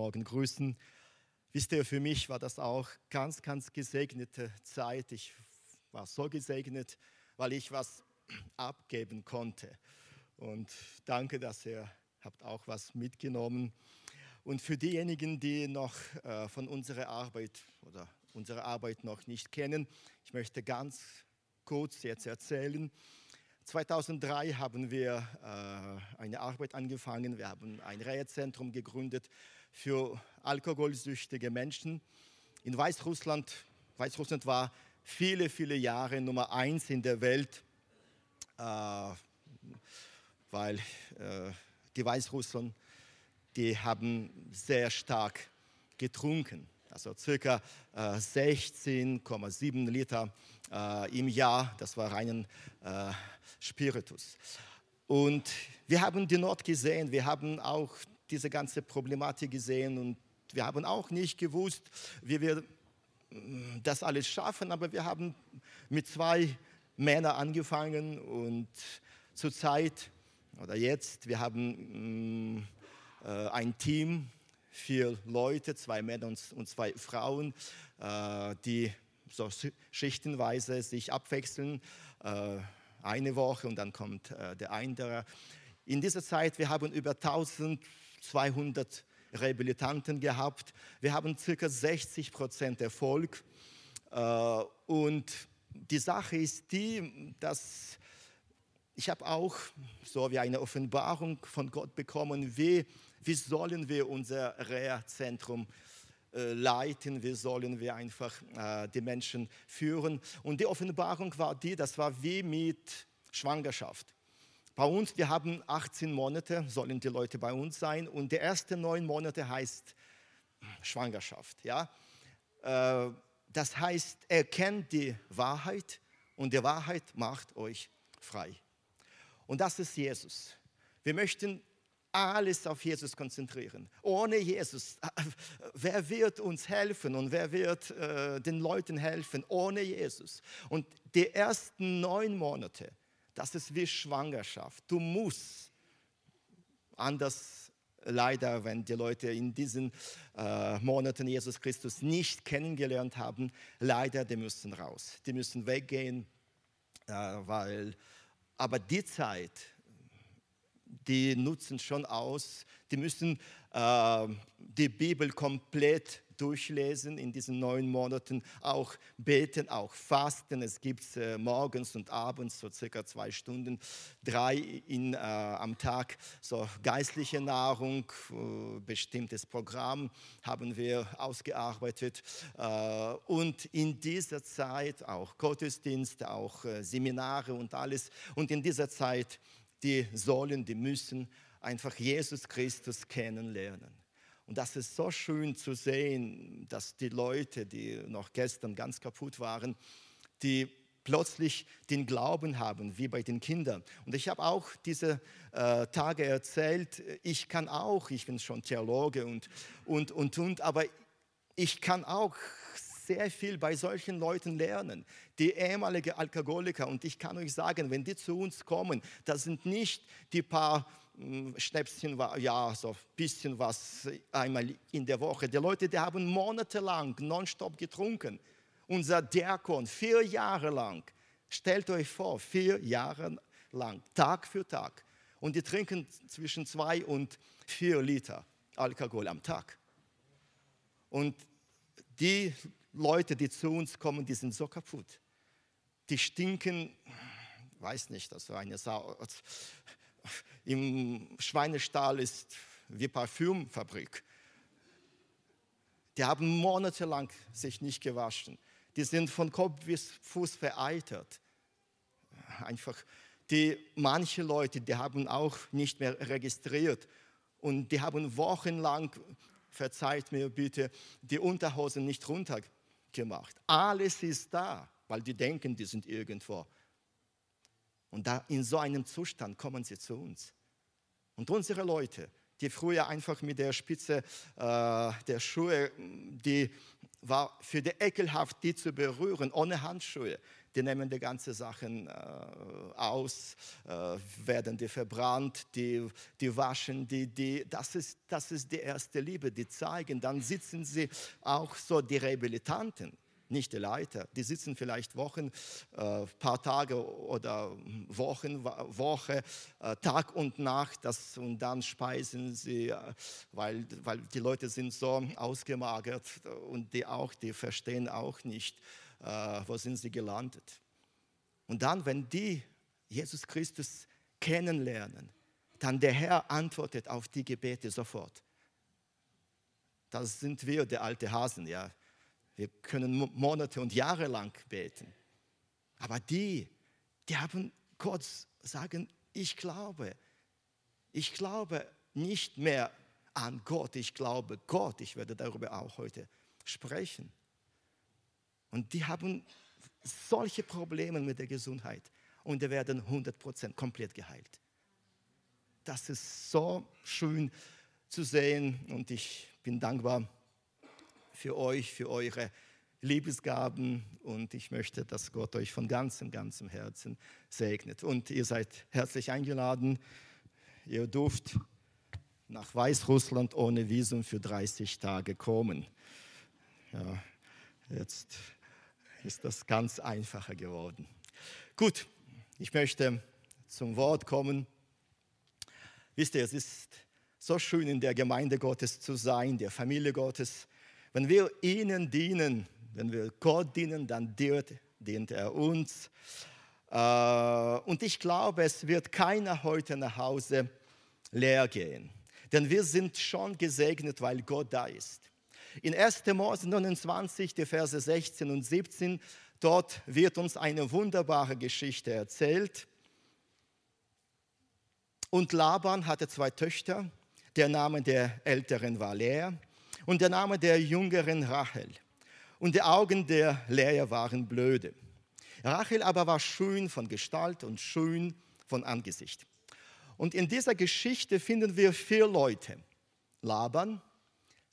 Morgen grüßen. Wisst ihr, für mich war das auch ganz, ganz gesegnete Zeit. Ich war so gesegnet, weil ich was abgeben konnte. Und danke, dass ihr habt auch was mitgenommen. Und für diejenigen, die noch äh, von unserer Arbeit oder unsere Arbeit noch nicht kennen, ich möchte ganz kurz jetzt erzählen. 2003 haben wir äh, eine Arbeit angefangen. Wir haben ein Reha-Zentrum gegründet für alkoholsüchtige Menschen. In Weißrussland, Weißrussland war viele, viele Jahre Nummer eins in der Welt, äh, weil äh, die Weißrussen, die haben sehr stark getrunken. Also circa äh, 16,7 Liter äh, im Jahr, das war reinen äh, Spiritus. Und wir haben die Not gesehen, wir haben auch diese ganze Problematik gesehen und wir haben auch nicht gewusst, wie wir mm, das alles schaffen, aber wir haben mit zwei Männern angefangen und zurzeit oder jetzt, wir haben mm, äh, ein Team, vier Leute, zwei Männer und, und zwei Frauen, äh, die so schichtenweise sich abwechseln, äh, eine Woche und dann kommt äh, der andere. In dieser Zeit, wir haben über 1000 200 Rehabilitanten gehabt. Wir haben circa 60 Prozent Erfolg. Äh, und die Sache ist die, dass ich habe auch so wie eine Offenbarung von Gott bekommen, wie, wie sollen wir unser Reha-Zentrum äh, leiten, wie sollen wir einfach äh, die Menschen führen. Und die Offenbarung war die, das war wie mit Schwangerschaft. Bei uns, wir haben 18 Monate, sollen die Leute bei uns sein und die ersten neun Monate heißt Schwangerschaft. Ja? Äh, das heißt, erkennt die Wahrheit und die Wahrheit macht euch frei. Und das ist Jesus. Wir möchten alles auf Jesus konzentrieren. Ohne Jesus, wer wird uns helfen und wer wird äh, den Leuten helfen ohne Jesus? Und die ersten neun Monate, das ist wie Schwangerschaft. Du musst anders leider, wenn die Leute in diesen äh, Monaten Jesus Christus nicht kennengelernt haben, leider, die müssen raus. Die müssen weggehen, äh, weil, aber die Zeit, die nutzen schon aus, die müssen äh, die Bibel komplett durchlesen in diesen neun Monaten, auch beten, auch fasten. Es gibt äh, morgens und abends so circa zwei Stunden, drei in, äh, am Tag, so geistliche Nahrung, äh, bestimmtes Programm haben wir ausgearbeitet. Äh, und in dieser Zeit auch Gottesdienst, auch äh, Seminare und alles. Und in dieser Zeit, die sollen, die müssen einfach Jesus Christus kennenlernen. Und das ist so schön zu sehen, dass die Leute, die noch gestern ganz kaputt waren, die plötzlich den Glauben haben, wie bei den Kindern. Und ich habe auch diese äh, Tage erzählt, ich kann auch, ich bin schon Theologe und, und, und, und, aber ich kann auch sehr viel bei solchen Leuten lernen. Die ehemalige Alkoholiker, und ich kann euch sagen, wenn die zu uns kommen, das sind nicht die paar Schnäpschen war, ja, so ein bisschen was einmal in der Woche. Die Leute, die haben monatelang nonstop getrunken. Unser Diakon, vier Jahre lang. Stellt euch vor, vier Jahre lang, Tag für Tag. Und die trinken zwischen zwei und vier Liter Alkohol am Tag. Und die Leute, die zu uns kommen, die sind so kaputt. Die stinken, weiß nicht, war eine Sau im Schweinestall ist wie Parfümfabrik. Die haben monatelang sich nicht gewaschen. Die sind von Kopf bis Fuß vereitert. Einfach die manche Leute, die haben auch nicht mehr registriert und die haben wochenlang, verzeiht mir bitte, die Unterhosen nicht runtergemacht. Alles ist da, weil die denken, die sind irgendwo. Und da in so einem Zustand kommen sie zu uns. Und unsere Leute, die früher einfach mit der Spitze äh, der Schuhe, die war für die ekelhaft, die zu berühren, ohne Handschuhe. die nehmen die ganzen Sachen äh, aus, äh, werden die verbrannt, die, die waschen, die, die, das, ist, das ist die erste Liebe, die zeigen. Dann sitzen sie auch so, die Rehabilitanten, nicht die Leiter. Die sitzen vielleicht Wochen, äh, paar Tage oder Wochen, Woche, äh, Tag und Nacht das, und dann speisen sie, äh, weil, weil die Leute sind so ausgemagert und die auch, die verstehen auch nicht, äh, wo sind sie gelandet. Und dann, wenn die Jesus Christus kennenlernen, dann der Herr antwortet auf die Gebete sofort. Das sind wir, der alte Hasen, ja. Wir können Monate und Jahre lang beten. Aber die, die haben Gott sagen, ich glaube. Ich glaube nicht mehr an Gott, ich glaube Gott. Ich werde darüber auch heute sprechen. Und die haben solche Probleme mit der Gesundheit und die werden 100% komplett geheilt. Das ist so schön zu sehen und ich bin dankbar für euch, für eure Liebesgaben und ich möchte, dass Gott euch von ganzem, ganzem Herzen segnet. Und ihr seid herzlich eingeladen. Ihr dürft nach Weißrussland ohne Visum für 30 Tage kommen. Ja, jetzt ist das ganz einfacher geworden. Gut, ich möchte zum Wort kommen. Wisst ihr, es ist so schön in der Gemeinde Gottes zu sein, der Familie Gottes. Wenn wir ihnen dienen, wenn wir Gott dienen, dann dient er uns. Äh, und ich glaube, es wird keiner heute nach Hause leer gehen. Denn wir sind schon gesegnet, weil Gott da ist. In 1. Mose 29, die Verse 16 und 17, dort wird uns eine wunderbare Geschichte erzählt. Und Laban hatte zwei Töchter. Der Name der älteren war Lea und der Name der jüngeren Rachel. Und die Augen der Lea waren blöde. Rachel aber war schön von Gestalt und schön von Angesicht. Und in dieser Geschichte finden wir vier Leute. Laban,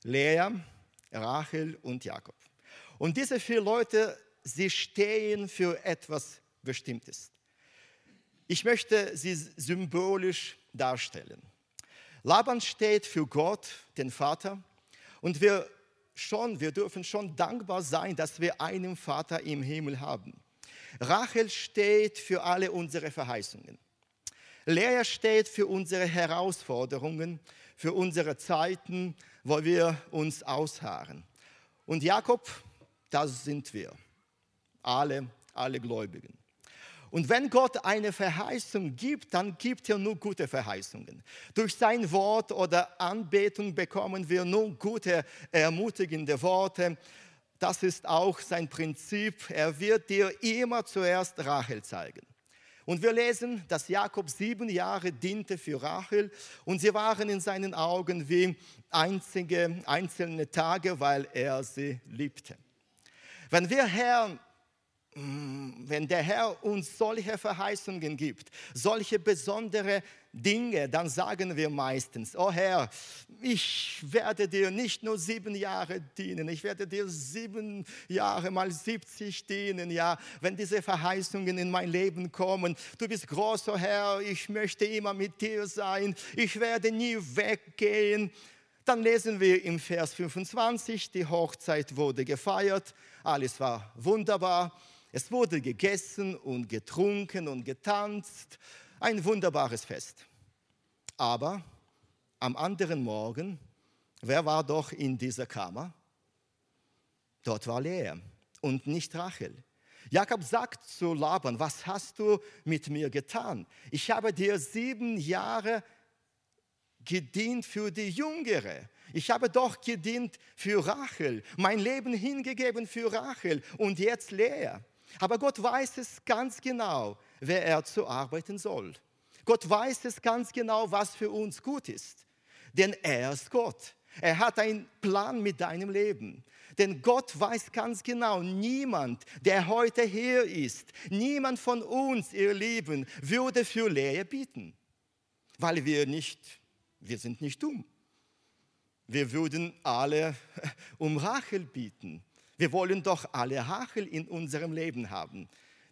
Lea, Rachel und Jakob. Und diese vier Leute, sie stehen für etwas Bestimmtes. Ich möchte sie symbolisch darstellen. Laban steht für Gott, den Vater, und wir schon, wir dürfen schon dankbar sein, dass wir einen Vater im Himmel haben. Rachel steht für alle unsere Verheißungen. Lea steht für unsere Herausforderungen, für unsere Zeiten, wo wir uns ausharren. Und Jakob, das sind wir. Alle, alle Gläubigen. Und wenn Gott eine Verheißung gibt, dann gibt er nur gute Verheißungen. Durch sein Wort oder Anbetung bekommen wir nur gute, ermutigende Worte. Das ist auch sein Prinzip. Er wird dir immer zuerst Rachel zeigen. Und wir lesen, dass Jakob sieben Jahre diente für Rachel und sie waren in seinen Augen wie einzige, einzelne Tage, weil er sie liebte. Wenn wir Herr wenn der Herr uns solche Verheißungen gibt, solche besondere Dinge, dann sagen wir meistens, oh Herr, ich werde dir nicht nur sieben Jahre dienen, ich werde dir sieben Jahre mal 70 dienen, ja, wenn diese Verheißungen in mein Leben kommen. Du bist großer oh Herr, ich möchte immer mit dir sein, ich werde nie weggehen. Dann lesen wir im Vers 25, die Hochzeit wurde gefeiert, alles war wunderbar. Es wurde gegessen und getrunken und getanzt. Ein wunderbares Fest. Aber am anderen Morgen, wer war doch in dieser Kammer? Dort war Lea und nicht Rachel. Jakob sagt zu Laban, was hast du mit mir getan? Ich habe dir sieben Jahre gedient für die Jüngere. Ich habe doch gedient für Rachel, mein Leben hingegeben für Rachel und jetzt Lea. Aber Gott weiß es ganz genau, wer er zu arbeiten soll. Gott weiß es ganz genau, was für uns gut ist. Denn er ist Gott. Er hat einen Plan mit deinem Leben. Denn Gott weiß ganz genau, niemand, der heute hier ist, niemand von uns, ihr Lieben, würde für Lehre bieten. Weil wir nicht, wir sind nicht dumm. Wir würden alle um Rachel bieten. Wir wollen doch alle Rachel in unserem Leben haben.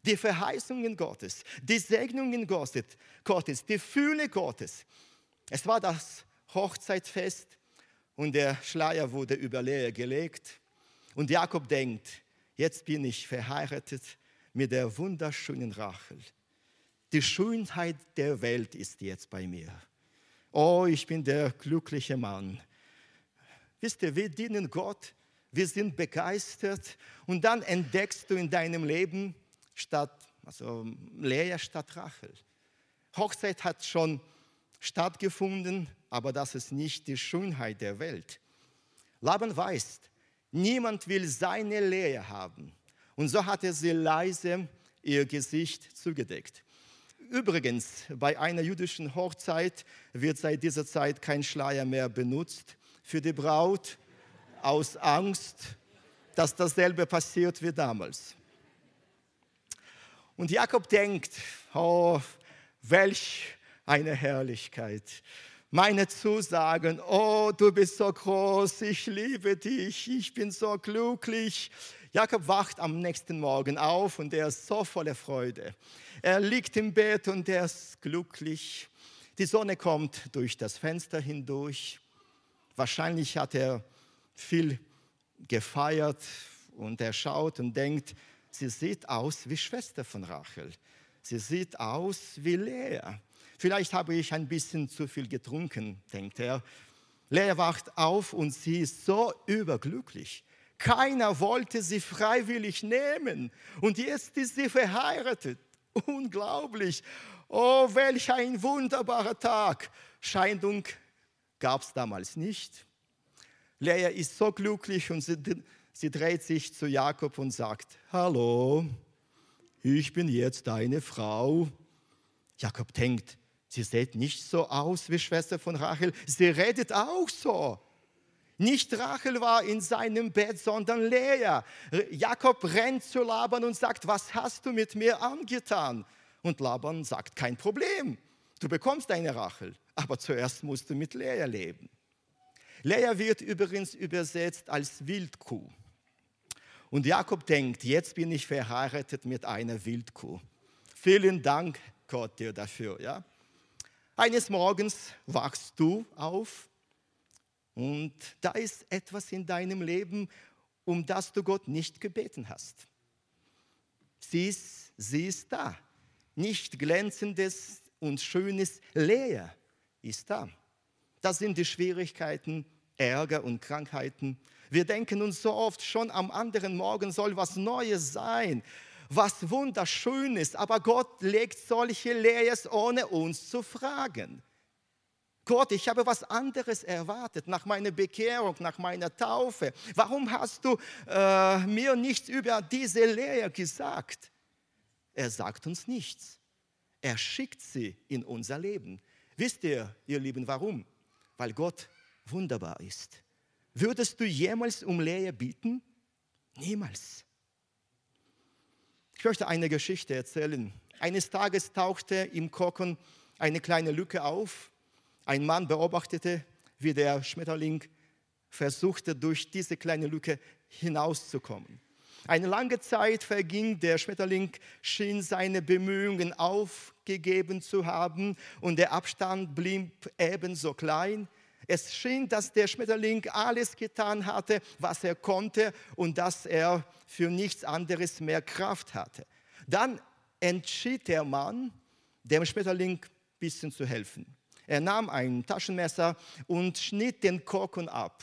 die Verheißungen Gottes, die Segnungen Gottes, die Fühle Gottes. Es war das Hochzeitfest und der Schleier wurde über Lea gelegt. Und Jakob denkt, jetzt bin ich verheiratet mit der wunderschönen Rachel. Die Schönheit der Welt ist jetzt bei mir. Oh, ich bin der glückliche Mann. Wisst ihr, wir dienen Gott, wir sind begeistert und dann entdeckst du in deinem Leben statt, also Lea statt Rachel. Hochzeit hat schon stattgefunden, aber das ist nicht die Schönheit der Welt. Laban weiß, niemand will seine Lea haben. Und so hat er sie leise ihr Gesicht zugedeckt. Übrigens, bei einer jüdischen Hochzeit wird seit dieser Zeit kein Schleier mehr benutzt für die Braut aus Angst, dass dasselbe passiert wie damals. Und Jakob denkt, oh, welch eine Herrlichkeit. Meine Zusagen, oh, du bist so groß, ich liebe dich, ich bin so glücklich. Jakob wacht am nächsten Morgen auf und er ist so voller Freude. Er liegt im Bett und er ist glücklich. Die Sonne kommt durch das Fenster hindurch. Wahrscheinlich hat er viel gefeiert und er schaut und denkt, sie sieht aus wie Schwester von Rachel. Sie sieht aus wie Lea. Vielleicht habe ich ein bisschen zu viel getrunken, denkt er. Lea wacht auf und sie ist so überglücklich. Keiner wollte sie freiwillig nehmen. Und jetzt ist sie verheiratet. Unglaublich. Oh, welch ein wunderbarer Tag. Scheidung gab es damals nicht. Lea ist so glücklich und sie, sie dreht sich zu Jakob und sagt, hallo, ich bin jetzt deine Frau. Jakob denkt, sie sieht nicht so aus wie Schwester von Rachel, sie redet auch so. Nicht Rachel war in seinem Bett, sondern Lea. Jakob rennt zu Laban und sagt, was hast du mit mir angetan? Und Laban sagt, kein Problem, du bekommst eine Rachel, aber zuerst musst du mit Lea leben. Lea wird übrigens übersetzt als Wildkuh. Und Jakob denkt, jetzt bin ich verheiratet mit einer Wildkuh. Vielen Dank, Gott, dir dafür. Ja? Eines Morgens wachst du auf und da ist etwas in deinem Leben, um das du Gott nicht gebeten hast. Sie ist, sie ist da. Nicht glänzendes und schönes Leer ist da. Das sind die Schwierigkeiten, Ärger und Krankheiten. Wir denken uns so oft, schon am anderen Morgen soll was Neues sein, was Wunderschönes, aber Gott legt solche Leers ohne uns zu fragen. Gott, ich habe was anderes erwartet nach meiner Bekehrung, nach meiner Taufe. Warum hast du äh, mir nichts über diese Lehre gesagt? Er sagt uns nichts. Er schickt sie in unser Leben. Wisst ihr, ihr Lieben, warum? Weil Gott wunderbar ist. Würdest du jemals um Lehre bieten? Niemals. Ich möchte eine Geschichte erzählen. Eines Tages tauchte im Kokon eine kleine Lücke auf ein Mann beobachtete, wie der Schmetterling versuchte, durch diese kleine Lücke hinauszukommen. Eine lange Zeit verging, der Schmetterling schien seine Bemühungen aufgegeben zu haben und der Abstand blieb ebenso klein. Es schien, dass der Schmetterling alles getan hatte, was er konnte und dass er für nichts anderes mehr Kraft hatte. Dann entschied der Mann, dem Schmetterling ein bisschen zu helfen. Er nahm ein Taschenmesser und schnitt den Korken ab.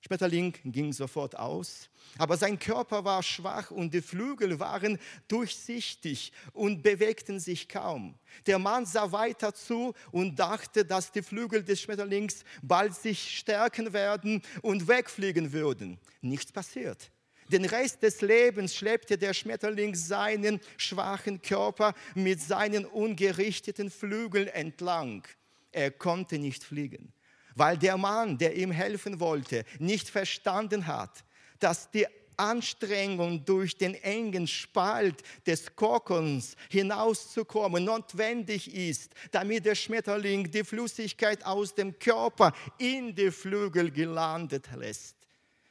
Schmetterling ging sofort aus, aber sein Körper war schwach und die Flügel waren durchsichtig und bewegten sich kaum. Der Mann sah weiter zu und dachte, dass die Flügel des Schmetterlings bald sich stärken werden und wegfliegen würden. Nichts passiert. Den Rest des Lebens schleppte der Schmetterling seinen schwachen Körper mit seinen ungerichteten Flügeln entlang er konnte nicht fliegen, weil der Mann, der ihm helfen wollte, nicht verstanden hat, dass die Anstrengung durch den engen Spalt des Kokons hinauszukommen notwendig ist, damit der Schmetterling die Flüssigkeit aus dem Körper in die Flügel gelandet lässt,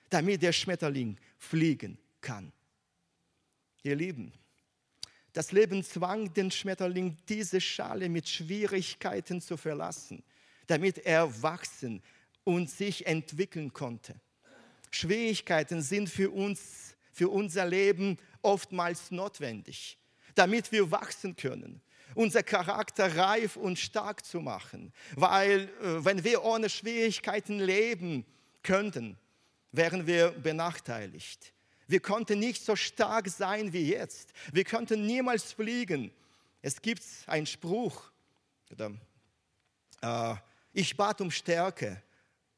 damit der Schmetterling fliegen kann. Ihr Lieben, Das Leben zwang den Schmetterling, diese Schale mit Schwierigkeiten zu verlassen, damit er wachsen und sich entwickeln konnte. Schwierigkeiten sind für uns, für unser Leben oftmals notwendig, damit wir wachsen können, unser Charakter reif und stark zu machen. Weil äh, wenn wir ohne Schwierigkeiten leben könnten, wären wir benachteiligt. Wir konnten nicht so stark sein wie jetzt. Wir könnten niemals fliegen. Es gibt einen Spruch, oder, äh, ich bat um Stärke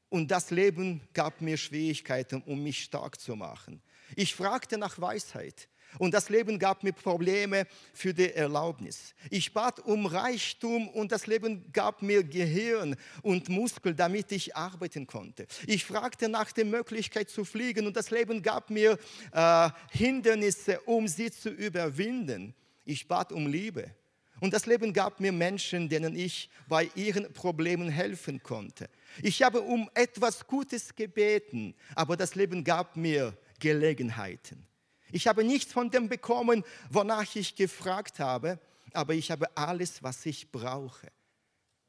und das Leben gab mir Schwierigkeiten, um mich stark zu machen. Ich fragte nach Weisheit und das Leben gab mir Probleme für die Erlaubnis. Ich bat um Reichtum und das Leben gab mir Gehirn und Muskel, damit ich arbeiten konnte. Ich fragte nach der Möglichkeit zu fliegen und das Leben gab mir äh, Hindernisse, um sie zu überwinden. Ich bat um Liebe. Und das Leben gab mir Menschen, denen ich bei ihren Problemen helfen konnte. Ich habe um etwas Gutes gebeten, aber das Leben gab mir Gelegenheiten. Ich habe nichts von dem bekommen, wonach ich gefragt habe, aber ich habe alles, was ich brauche.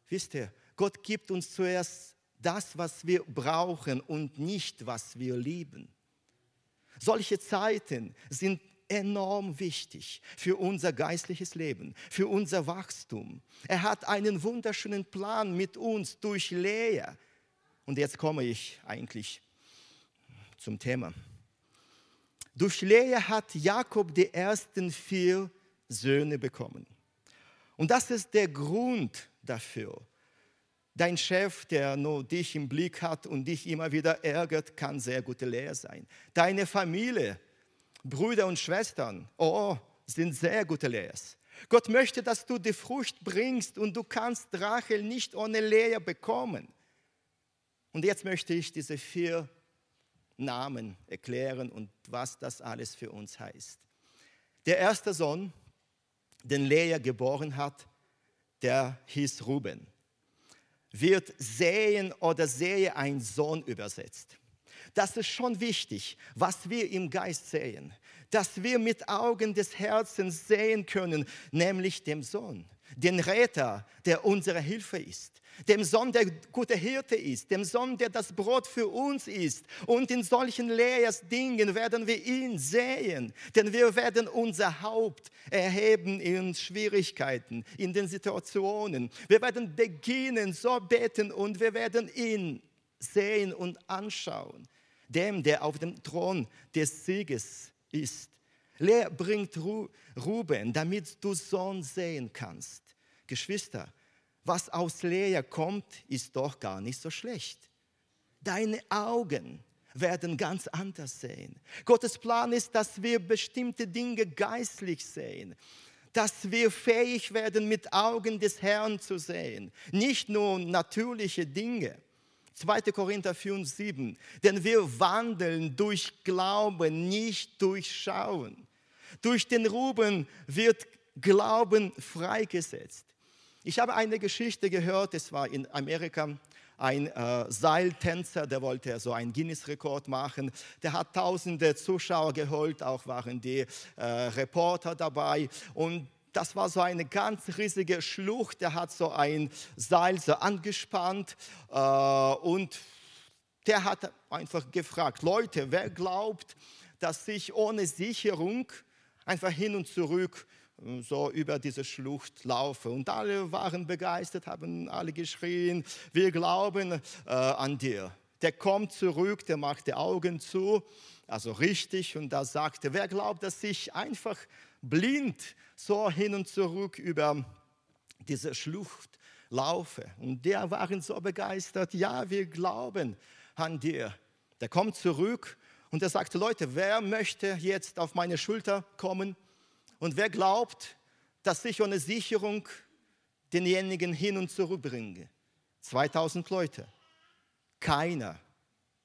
Wisst ihr, Gott gibt uns zuerst das, was wir brauchen und nicht, was wir lieben. Solche Zeiten sind enorm wichtig für unser geistliches Leben, für unser Wachstum. Er hat einen wunderschönen Plan mit uns durch Lea. Und jetzt komme ich eigentlich zum Thema. Durch Lea hat Jakob die ersten vier Söhne bekommen. Und das ist der Grund dafür. Dein Chef, der nur dich im Blick hat und dich immer wieder ärgert, kann sehr gute Lehrer sein. Deine Familie, Brüder und Schwestern, oh, sind sehr gute Lehrer. Gott möchte, dass du die Frucht bringst und du kannst Rachel nicht ohne Lehrer bekommen. Und jetzt möchte ich diese vier Namen erklären und was das alles für uns heißt. Der erste Sohn, den Lea geboren hat, der hieß Ruben, wird sehen oder sehe ein Sohn übersetzt. Das ist schon wichtig, was wir im Geist sehen, dass wir mit Augen des Herzens sehen können, nämlich dem Sohn, den Retter, der unsere Hilfe ist dem Sohn, der gute Hirte ist, dem Sohn, der das Brot für uns ist. Und in solchen Lehrers-Dingen werden wir ihn sehen, denn wir werden unser Haupt erheben in Schwierigkeiten, in den Situationen. Wir werden beginnen, so beten und wir werden ihn sehen und anschauen, dem, der auf dem Thron des Sieges ist. Lehr bringt Ruben, damit du Sohn sehen kannst. Geschwister, was aus Lea kommt, ist doch gar nicht so schlecht. Deine Augen werden ganz anders sehen. Gottes Plan ist, dass wir bestimmte Dinge geistlich sehen, dass wir fähig werden, mit Augen des Herrn zu sehen, nicht nur natürliche Dinge. 2. Korinther 4 und 7. Denn wir wandeln durch Glauben, nicht durch Schauen. Durch den Ruben wird Glauben freigesetzt. Ich habe eine Geschichte gehört, es war in Amerika ein äh, Seiltänzer, der wollte so einen Guinness-Rekord machen. Der hat tausende Zuschauer geholt, auch waren die äh, Reporter dabei. Und das war so eine ganz riesige Schlucht. Der hat so ein Seil so angespannt äh, und der hat einfach gefragt, Leute, wer glaubt, dass ich ohne Sicherung einfach hin und zurück so über diese Schlucht laufe. Und alle waren begeistert, haben alle geschrien, wir glauben äh, an dir. Der kommt zurück, der macht die Augen zu, also richtig, und da sagte, wer glaubt, dass ich einfach blind so hin und zurück über diese Schlucht laufe? Und der waren so begeistert, ja, wir glauben an dir. Der kommt zurück und er sagte, Leute, wer möchte jetzt auf meine Schulter kommen? Und wer glaubt, dass ich ohne Sicherung denjenigen hin und zurück bringe? 2000 Leute. Keiner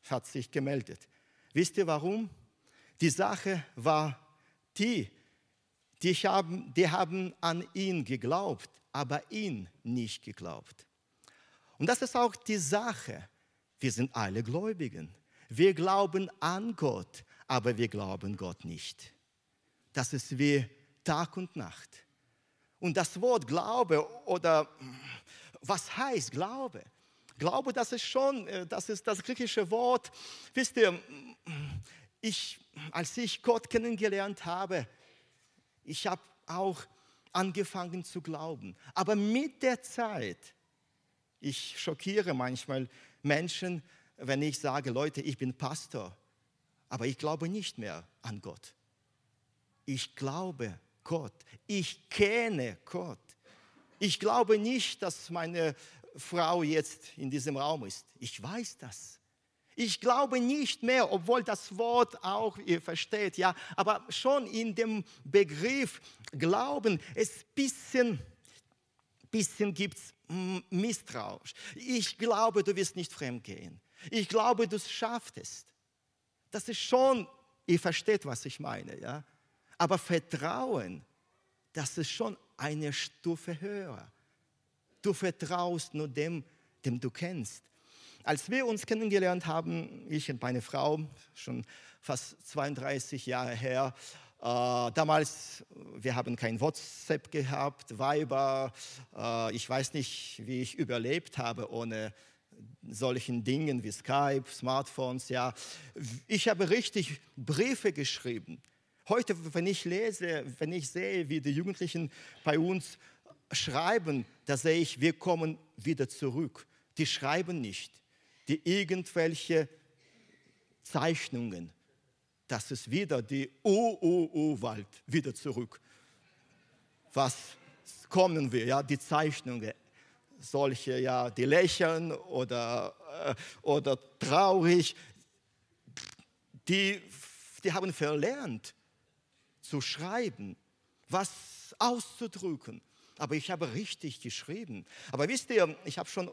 hat sich gemeldet. Wisst ihr warum? Die Sache war die, die haben, die haben an ihn geglaubt, aber ihn nicht geglaubt. Und das ist auch die Sache. Wir sind alle Gläubigen. Wir glauben an Gott, aber wir glauben Gott nicht. Das ist wie Tag und Nacht. Und das Wort Glaube oder was heißt Glaube? Glaube, das ist schon, äh, das ist das griechische Wort. Wisst ihr, ich, als ich Gott kennengelernt habe, ich habe auch angefangen zu glauben. Aber mit der Zeit, ich schockiere manchmal Menschen, wenn ich sage, Leute, ich bin Pastor, aber ich glaube nicht mehr an Gott. Ich glaube Gott. Ich kenne Gott. Ich glaube nicht, dass meine Frau jetzt in diesem Raum ist. Ich weiß das. Ich glaube nicht mehr, obwohl das Wort auch, ihr versteht, ja, aber schon in dem Begriff Glauben, es bisschen, bisschen gibt es Misstrauisch. Ich glaube, du wirst nicht fremdgehen. Ich glaube, du schaffst es. Das ist schon, ihr versteht, was ich meine, ja. Aber Vertrauen, das ist schon eine Stufe höher. Du vertraust nur dem, dem du kennst. Als wir uns kennengelernt haben, ich und meine Frau, schon fast 32 Jahre her, äh, damals, wir haben kein WhatsApp gehabt, Viber, äh, ich weiß nicht, wie ich überlebt habe ohne solchen Dingen wie Skype, Smartphones, ja. Ich habe richtig Briefe geschrieben. Heute, wenn ich lese, wenn ich sehe, wie die Jugendlichen bei uns schreiben, da sehe ich, wir kommen wieder zurück. Die schreiben nicht, die irgendwelche Zeichnungen. Das ist wieder die UUU-Wald, wieder zurück. Was kommen wir, ja, die Zeichnungen, solche, ja, die lächeln oder, äh, oder traurig, die, die haben verlernt zu schreiben, was auszudrücken aber ich habe richtig geschrieben. Aber wisst ihr, ich habe schon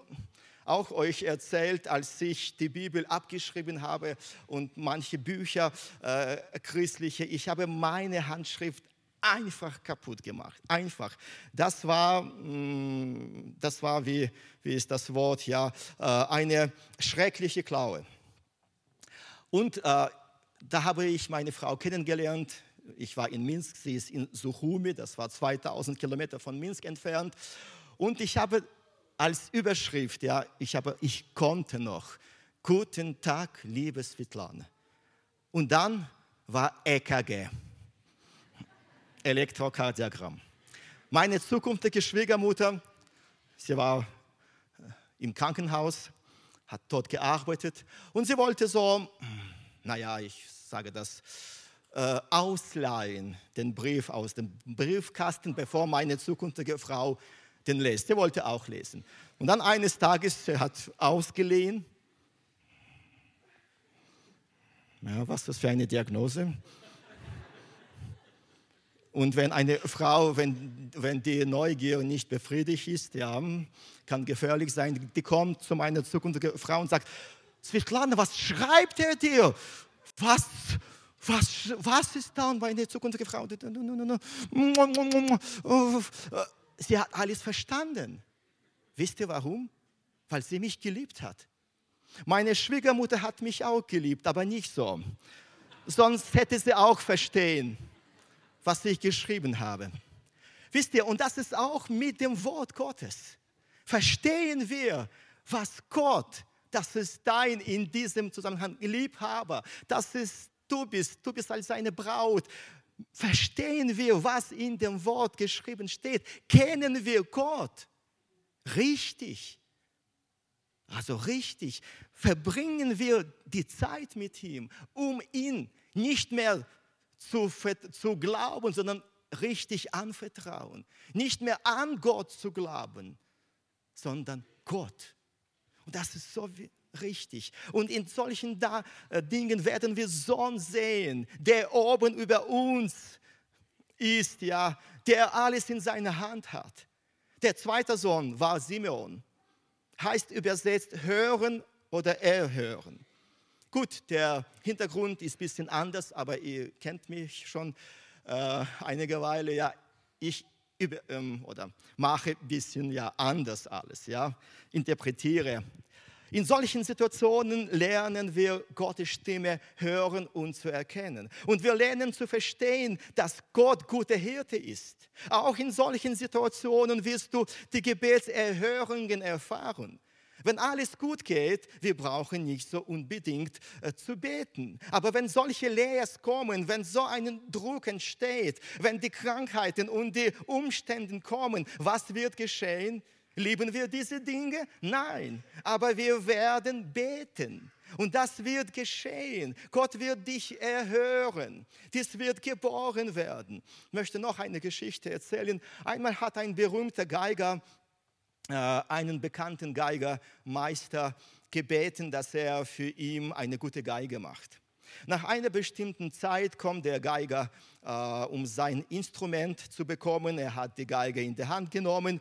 auch euch erzählt, als ich die Bibel abgeschrieben habe und manche Bücher äh, christliche, ich habe meine Handschrift einfach kaputt gemacht. Einfach. Das war, mm, das war wie, wie ist das Wort, ja, äh, eine schreckliche Klaue. Und äh, da habe ich meine Frau kennengelernt ich war in Minsk, sie ist in Suchumi, das war 2000 Kilometer von Minsk entfernt. Und ich habe als Überschrift, ja, ich, habe, ich konnte noch, guten Tag, liebe Svetlana. Und dann war EKG, Elektrokardiogramm. Meine zukünftige Schwiegermutter, sie war äh, im Krankenhaus, hat dort gearbeitet und sie wollte so, naja, ich sage das, äh, ausleihen, den Brief aus dem Briefkasten, bevor meine zukünftige Frau den lässt. Sie wollte auch lesen. Und dann eines Tages, er hat ausgeliehen. Ja, was das für eine Diagnose? Und wenn eine Frau, wenn, wenn die Neugier nicht befriedigt ist, ja, kann gefährlich sein, die kommt zu meiner zukünftigen Frau und sagt, Svetlana, was schreibt er dir? Was, was, was ist da? Und meine zukünftige Frau, sie hat alles verstanden. Wisst ihr warum? Weil sie mich geliebt hat. Meine Schwiegermutter hat mich auch geliebt, aber nicht so. Sonst hätte sie auch verstehen, was ich geschrieben habe. Wisst ihr, und das ist auch mit dem Wort Gottes. Verstehen wir, was Gott, das ist dein in diesem Zusammenhang Liebhaber, das ist du bist. Du bist als seine Braut. Verstehen wir, was in dem Wort geschrieben steht? Kennen wir Gott? Richtig. Also richtig. Verbringen wir die Zeit mit ihm, um ihn nicht mehr zu, zu glauben, sondern richtig anvertrauen. Nicht mehr an Gott zu glauben, sondern Gott. Und das ist so richtig. Und in solchen da, äh, Dingen werden wir Sohn sehen, der oben über uns ist, ja, der alles in seiner Hand hat. Der zweite Sohn war Simeon. Heißt übersetzt hören oder erhören. Gut, der Hintergrund ist ein bisschen anders, aber ihr kennt mich schon äh, einige Weile. Ja, ich über, ähm, oder mache ein bisschen ja anders alles, ja, interpretiere In solchen Situationen lernen wir Gottes Stimme hören und zu erkennen. Und wir lernen zu verstehen, dass Gott guter Hirte ist. Auch in solchen Situationen wirst du die Gebetserhörungen erfahren. Wenn alles gut geht, wir brauchen nicht so unbedingt äh, zu beten. Aber wenn solche Leers kommen, wenn so ein Druck entsteht, wenn die Krankheiten und die Umstände kommen, was wird geschehen? Lieben wir diese Dinge? Nein, aber wir werden beten. Und das wird geschehen. Gott wird dich erhören. Dies wird geboren werden. Ich möchte noch eine Geschichte erzählen. Einmal hat ein berühmter Geiger äh, einen bekannten Geigermeister gebeten, dass er für ihn eine gute Geige macht. Nach einer bestimmten Zeit kommt der Geiger, äh, um sein Instrument zu bekommen. Er hat die Geige in die Hand genommen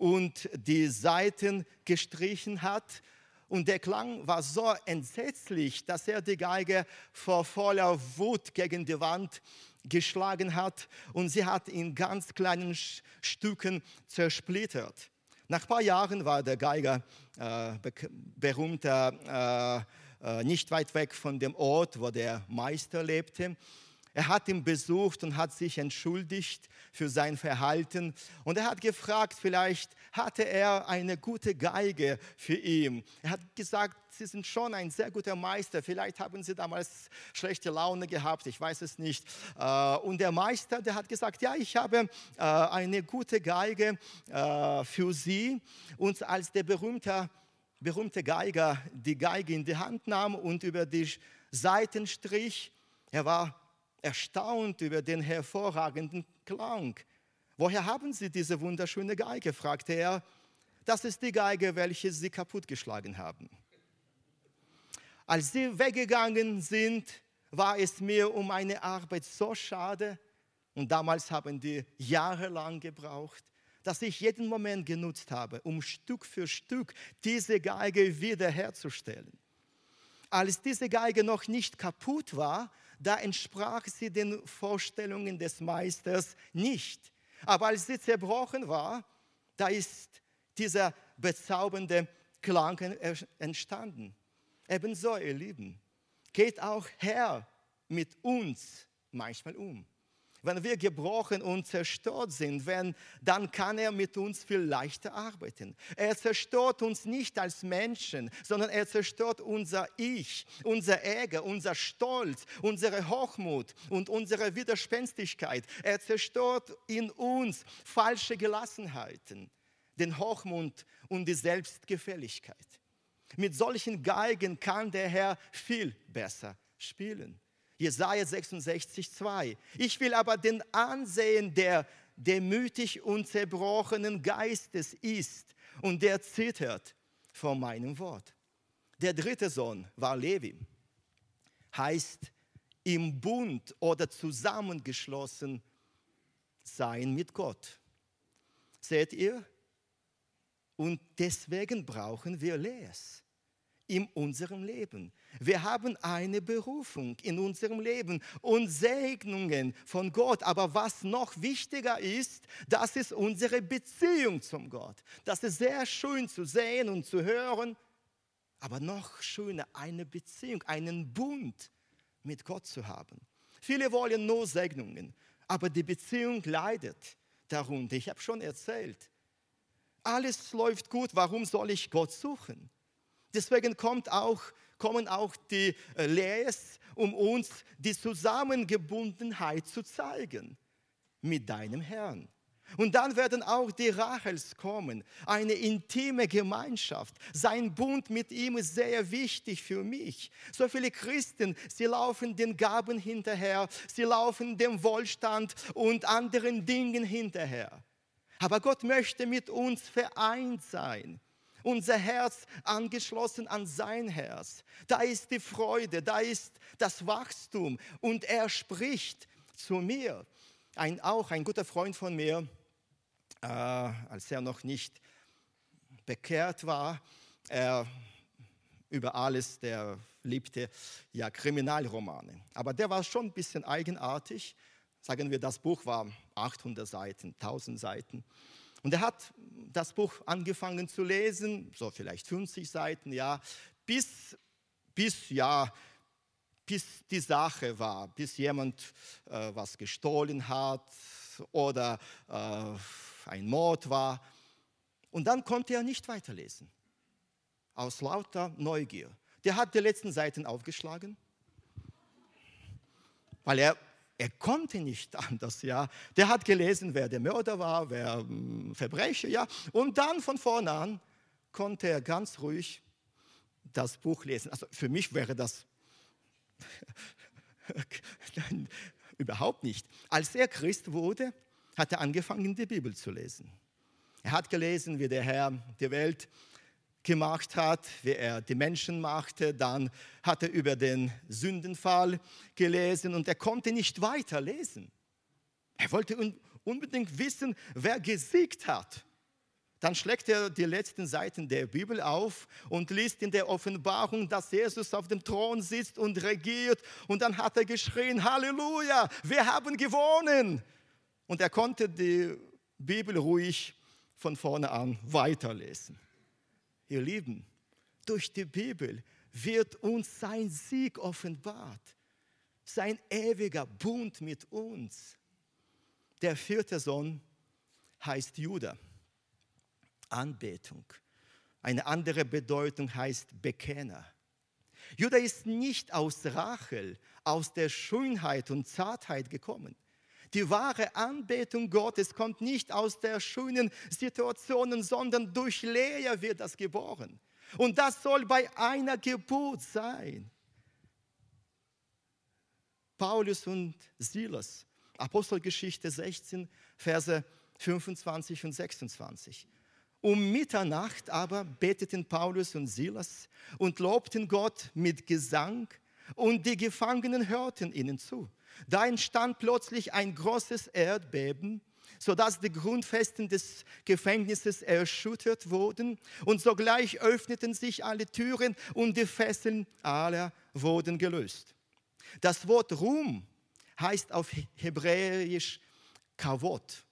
und die Saiten gestrichen hat. Und der Klang war so entsetzlich, dass er die Geige vor voller Wut gegen die Wand geschlagen hat und sie hat in ganz kleinen Stücken zersplittert. Nach ein paar Jahren war der Geiger äh, berühmter, äh, äh, nicht weit weg von dem Ort, wo der Meister lebte. Er hat ihn besucht und hat sich entschuldigt für sein Verhalten. Und er hat gefragt, vielleicht hatte er eine gute Geige für ihn. Er hat gesagt, Sie sind schon ein sehr guter Meister. Vielleicht haben Sie damals schlechte Laune gehabt, ich weiß es nicht. Äh, und der Meister, der hat gesagt, ja, ich habe äh, eine gute Geige äh, für Sie. Und als der berühmte, berühmte Geiger die Geige in die Hand nahm und über die Seiten strich, er war erstaunt über den hervorragenden Klang. Woher haben Sie diese wunderschöne Geige? fragte er. Das ist die Geige, welche Sie kaputtgeschlagen haben. Als sie weggegangen sind, war es mir um meine Arbeit so schade, und damals haben die jahrelang gebraucht, dass ich jeden Moment genutzt habe, um Stück für Stück diese Geige wiederherzustellen. Als diese Geige noch nicht kaputt war, da entsprach sie den Vorstellungen des Meisters nicht. Aber als sie zerbrochen war, da ist dieser bezaubernde Klang entstanden. Ebenso, ihr Lieben, geht auch Herr mit uns manchmal um. Wenn wir gebrochen und zerstört sind, wenn, dann kann er mit uns viel leichter arbeiten. Er zerstört uns nicht als Menschen, sondern er zerstört unser Ich, unser Ärger, unser Stolz, unsere Hochmut und unsere Widerspenstigkeit. Er zerstört in uns falsche Gelassenheiten, den Hochmut und die Selbstgefälligkeit. Mit solchen Geigen kann der Herr viel besser spielen. Jesaja 66, 2. Ich will aber den ansehen, der demütig und zerbrochenen Geistes ist und der zittert vor meinem Wort. Der dritte Sohn war Levi, heißt im Bund oder zusammengeschlossen sein mit Gott. Seht ihr? Und deswegen brauchen wir Lees in unserem Leben. Wir haben eine Berufung in unserem Leben und Segnungen von Gott. Aber was noch wichtiger ist, das ist unsere Beziehung zum Gott. Das ist sehr schön zu sehen und zu hören, aber noch schöner, eine Beziehung, einen Bund mit Gott zu haben. Viele wollen nur Segnungen, aber die Beziehung leidet darunter. Ich habe schon erzählt, alles läuft gut, warum soll ich Gott suchen? Deswegen kommt auch, kommen auch die äh, Lehrs, um uns die Zusammengebundenheit zu zeigen mit deinem Herrn. Und dann werden auch die Rachels kommen, eine intime Gemeinschaft. Sein Bund mit ihm ist sehr wichtig für mich. So viele Christen, sie laufen den Gaben hinterher, sie laufen dem Wohlstand und anderen Dingen hinterher. Aber Gott möchte mit uns vereint sein unser Herz angeschlossen an sein Herz. Da ist die Freude, da ist das Wachstum und er spricht zu mir. Ein, auch ein guter Freund von mir, äh, als er noch nicht bekehrt war, er über alles, der liebte ja Kriminalromane. Aber der war schon ein bisschen eigenartig. Sagen wir, das Buch war 800 Seiten, 1000 Seiten. Und er hat das Buch angefangen zu lesen, so vielleicht 50 Seiten, ja, bis, bis ja, bis die Sache war, bis jemand äh, was gestohlen hat oder äh, ein Mord war. Und dann konnte er nicht weiterlesen, aus lauter Neugier. Der hat die letzten Seiten aufgeschlagen, weil er er konnte nicht anders, ja. Der hat gelesen, wer der Mörder war, wer hm, Verbrecher, ja. Und dann von vorne an konnte er ganz ruhig das Buch lesen. Also für mich wäre das überhaupt nicht. Als er Christ wurde, hat er angefangen, die Bibel zu lesen. Er hat gelesen, wie der Herr die Welt gemacht hat, wie er die Menschen machte. Dann hat er über den Sündenfall gelesen und er konnte nicht weiter lesen. Er wollte unbedingt wissen, wer gesiegt hat. Dann schlägt er die letzten Seiten der Bibel auf und liest in der Offenbarung, dass Jesus auf dem Thron sitzt und regiert. Und dann hat er geschrien, Halleluja, wir haben gewonnen. Und er konnte die Bibel ruhig von vorne an weiterlesen. Ihr Lieben, durch die Bibel wird uns sein Sieg offenbart, sein ewiger Bund mit uns. Der vierte Sohn heißt Judah, Anbetung. Eine andere Bedeutung heißt Bekenner. Judah ist nicht aus Rachel, aus der Schönheit und Zartheit gekommen. Die wahre Anbetung Gottes kommt nicht aus der schönen Situationen, sondern durch Lea wird das geboren. Und das soll bei einer Geburt sein. Paulus und Silas, Apostelgeschichte 16, Verse 25 und 26. Um Mitternacht aber beteten Paulus und Silas und lobten Gott mit Gesang, und die Gefangenen hörten ihnen zu. Da entstand plötzlich ein großes Erdbeben, sodass die Grundfesten des Gefängnisses erschüttert wurden und sogleich öffneten sich alle Türen und die Fesseln aller wurden gelöst. Das Wort Ruhm heißt auf Hebräisch Kavot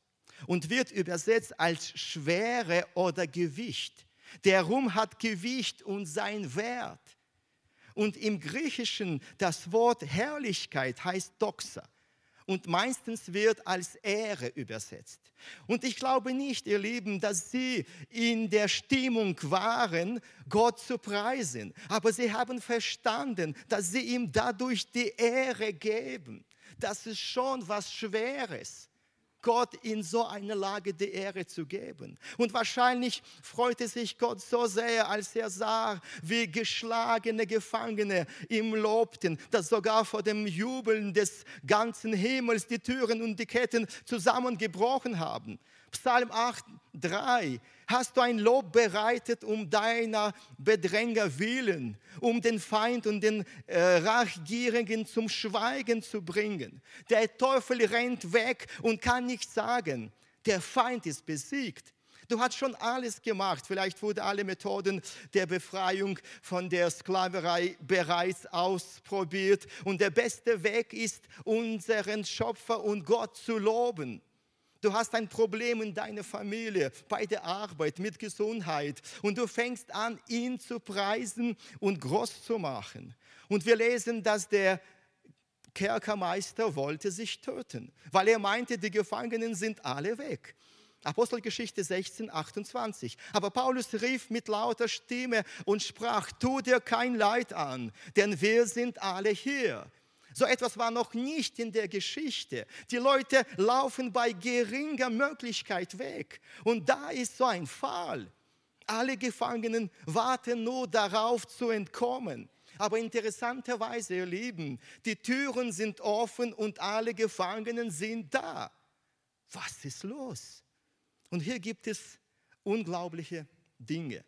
und wird übersetzt als Schwere oder Gewicht. Der Ruhm hat Gewicht und sein Wert. Und im Griechischen das Wort Herrlichkeit heißt Doxa und meistens wird als Ehre übersetzt. Und ich glaube nicht, ihr Lieben, dass sie in der Stimmung waren, Gott zu preisen. Aber sie haben verstanden, dass sie ihm dadurch die Ehre geben. Das ist schon was Schweres. Gott in so eine Lage die Ehre zu geben. Und wahrscheinlich freute sich Gott so sehr, als er sah, wie geschlagene Gefangene ihm lobten, dass sogar vor dem Jubeln des ganzen Himmels die Türen und die Ketten zusammengebrochen haben. Psalm 8, 3. Hast du ein Lob bereitet um deiner Bedränger willen, um den Feind und den äh, Rachgierigen zum Schweigen zu bringen? Der Teufel rennt weg und kann nicht sagen, der Feind ist besiegt. Du hast schon alles gemacht. Vielleicht wurden alle Methoden der Befreiung von der Sklaverei bereits ausprobiert. Und der beste Weg ist, unseren Schöpfer und Gott zu loben. Du hast ein Problem in deiner Familie, bei der Arbeit, mit Gesundheit und du fängst an, ihn zu preisen und groß zu machen. Und wir lesen, dass der Kerkermeister wollte sich töten, weil er meinte, die Gefangenen sind alle weg. Apostelgeschichte 16, 28. Aber Paulus rief mit lauter Stimme und sprach, tu dir kein Leid an, denn wir sind alle hier. So etwas war noch nicht in der Geschichte. Die Leute laufen bei geringer Möglichkeit weg. Und da ist so ein Fall. Alle Gefangenen warten nur darauf zu entkommen. Aber interessanterweise, ihr Lieben, die Türen sind offen und alle Gefangenen sind da. Was ist los? Und hier gibt es unglaubliche Dinge.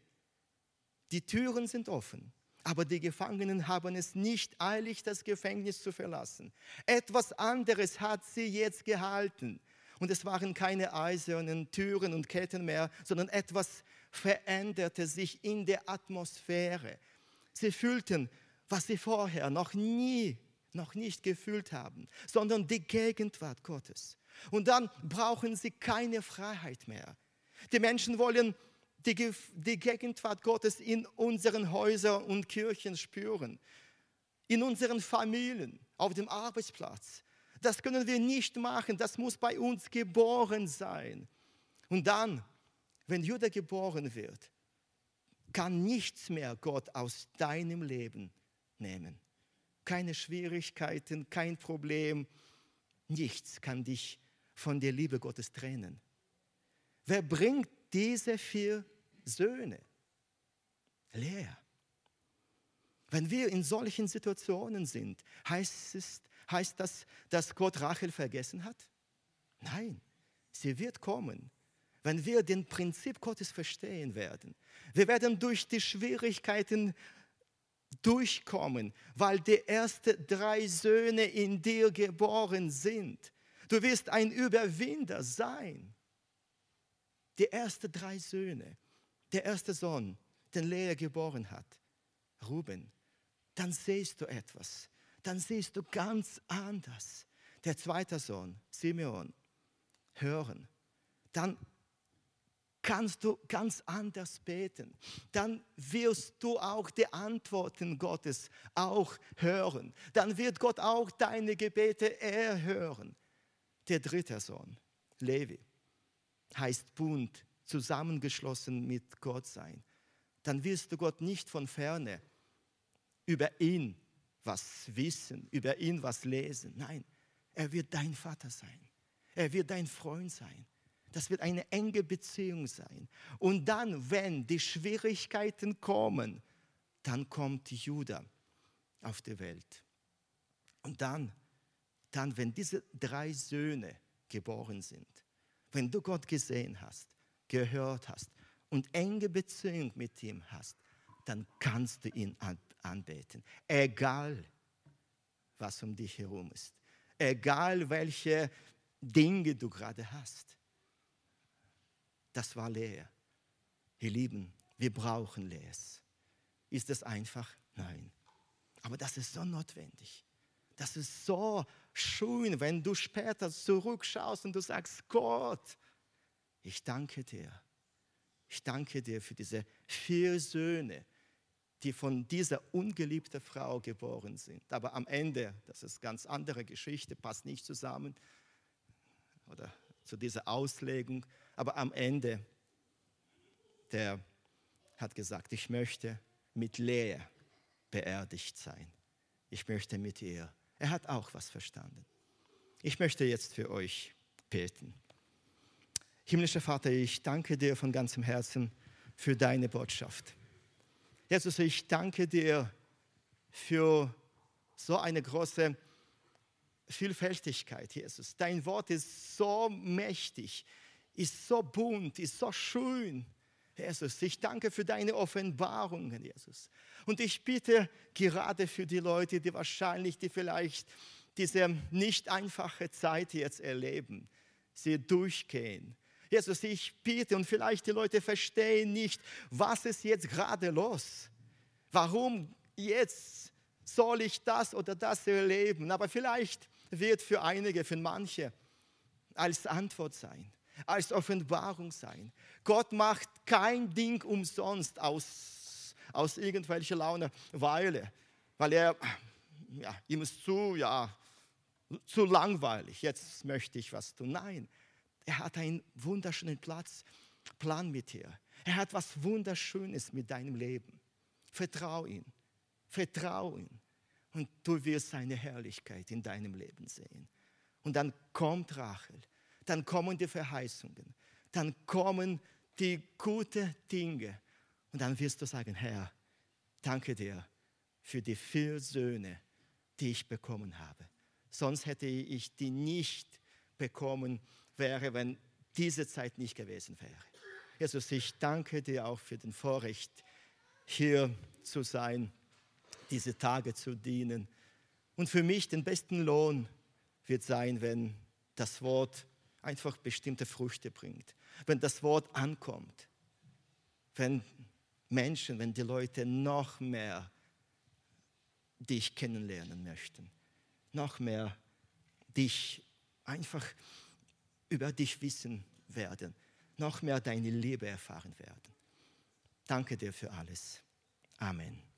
Die Türen sind offen. Aber die Gefangenen haben es nicht eilig, das Gefängnis zu verlassen. Etwas anderes hat sie jetzt gehalten. Und es waren keine eisernen Türen und Ketten mehr, sondern etwas veränderte sich in der Atmosphäre. Sie fühlten, was sie vorher noch nie, noch nicht gefühlt haben, sondern die Gegenwart Gottes. Und dann brauchen sie keine Freiheit mehr. Die Menschen wollen die, die Gegenwart Gottes in unseren Häusern und Kirchen spüren, in unseren Familien, auf dem Arbeitsplatz. Das können wir nicht machen, das muss bei uns geboren sein. Und dann, wenn Judah geboren wird, kann nichts mehr Gott aus deinem Leben nehmen. Keine Schwierigkeiten, kein Problem, nichts kann dich von der Liebe Gottes trennen. Wer bringt diese vier Söhne leer? Wenn wir in solchen Situationen sind, heißt, es, heißt das, dass Gott Rachel vergessen hat? Nein, sie wird kommen wenn wir den Prinzip Gottes verstehen werden. Wir werden durch die Schwierigkeiten durchkommen, weil die ersten drei Söhne in dir geboren sind. Du wirst ein Überwinder sein. Die ersten drei Söhne, der erste Sohn, den Lea geboren hat, Ruben, dann siehst du etwas. Dann siehst du ganz anders. Der zweite Sohn, Simeon, hören. Dann kannst du ganz anders beten. Dann wirst du auch die Antworten Gottes auch hören. Dann wird Gott auch deine Gebete erhören. Der dritte Sohn, Levi, heißt Bund, zusammengeschlossen mit Gott sein. Dann wirst du Gott nicht von ferne über ihn was wissen, über ihn was lesen. Nein, er wird dein Vater sein. Er wird dein Freund sein. Das wird eine enge Beziehung sein. Und dann, wenn die Schwierigkeiten kommen, dann kommt Judah auf die Welt. Und dann, dann, wenn diese drei Söhne geboren sind, wenn du Gott gesehen hast, gehört hast und enge Beziehung mit ihm hast, dann kannst du ihn anbeten. Egal, was um dich herum ist. Egal, welche Dinge du gerade hast das war leer. Ihr Lieben, wir brauchen Leers. Ist das einfach? Nein. Aber das ist so notwendig. Das ist so schön, wenn du später zurückschaust und du sagst, Gott, ich danke dir. Ich danke dir für diese vier Söhne, die von dieser ungeliebten Frau geboren sind. Aber am Ende, das ist eine ganz andere Geschichte, passt nicht zusammen oder zu dieser Auslegung. Aber am Ende, der hat gesagt, ich möchte mit Lea beerdigt sein. Ich möchte mit ihr. Er hat auch was verstanden. Ich möchte jetzt für euch beten. Himmlischer Vater, ich danke dir von ganzem Herzen für deine Botschaft. Jesus, ich danke dir für so eine große Vielfältigkeit, Jesus. Dein Wort ist so mächtig ist so bunt, ist so schön. Jesus, ich danke für deine Offenbarungen, Jesus. Und ich bitte gerade für die Leute, die wahrscheinlich, die vielleicht diese nicht einfache Zeit jetzt erleben, sie durchgehen. Jesus, ich bitte und vielleicht die Leute verstehen nicht, was ist jetzt gerade los? Warum jetzt soll ich das oder das erleben? Aber vielleicht wird für einige, für manche als Antwort sein als Offenbarung sein. Gott macht kein Ding umsonst aus, aus irgendwelcher Laune, Weile, weil er, ja, ihm ist zu, ja, zu langweilig, jetzt möchte ich was tun. Nein, er hat einen wunderschönen Platz, Plan mit dir. Er hat was Wunderschönes mit deinem Leben. Vertrau ihm, vertrau ihm und du wirst seine Herrlichkeit in deinem Leben sehen. Und dann kommt Rachel dann kommen die Verheißungen, dann kommen die guten Dinge. Und dann wirst du sagen, Herr, danke dir für die vier Söhne, die ich bekommen habe. Sonst hätte ich die nicht bekommen, wäre, wenn diese Zeit nicht gewesen wäre. Jesus, ich danke dir auch für den Vorrecht, hier zu sein, diese Tage zu dienen. Und für mich den besten Lohn wird sein, wenn das Wort einfach bestimmte Früchte bringt. Wenn das Wort ankommt, wenn Menschen, wenn die Leute noch mehr dich kennenlernen möchten, noch mehr dich einfach über dich wissen werden, noch mehr deine Liebe erfahren werden. Danke dir für alles. Amen.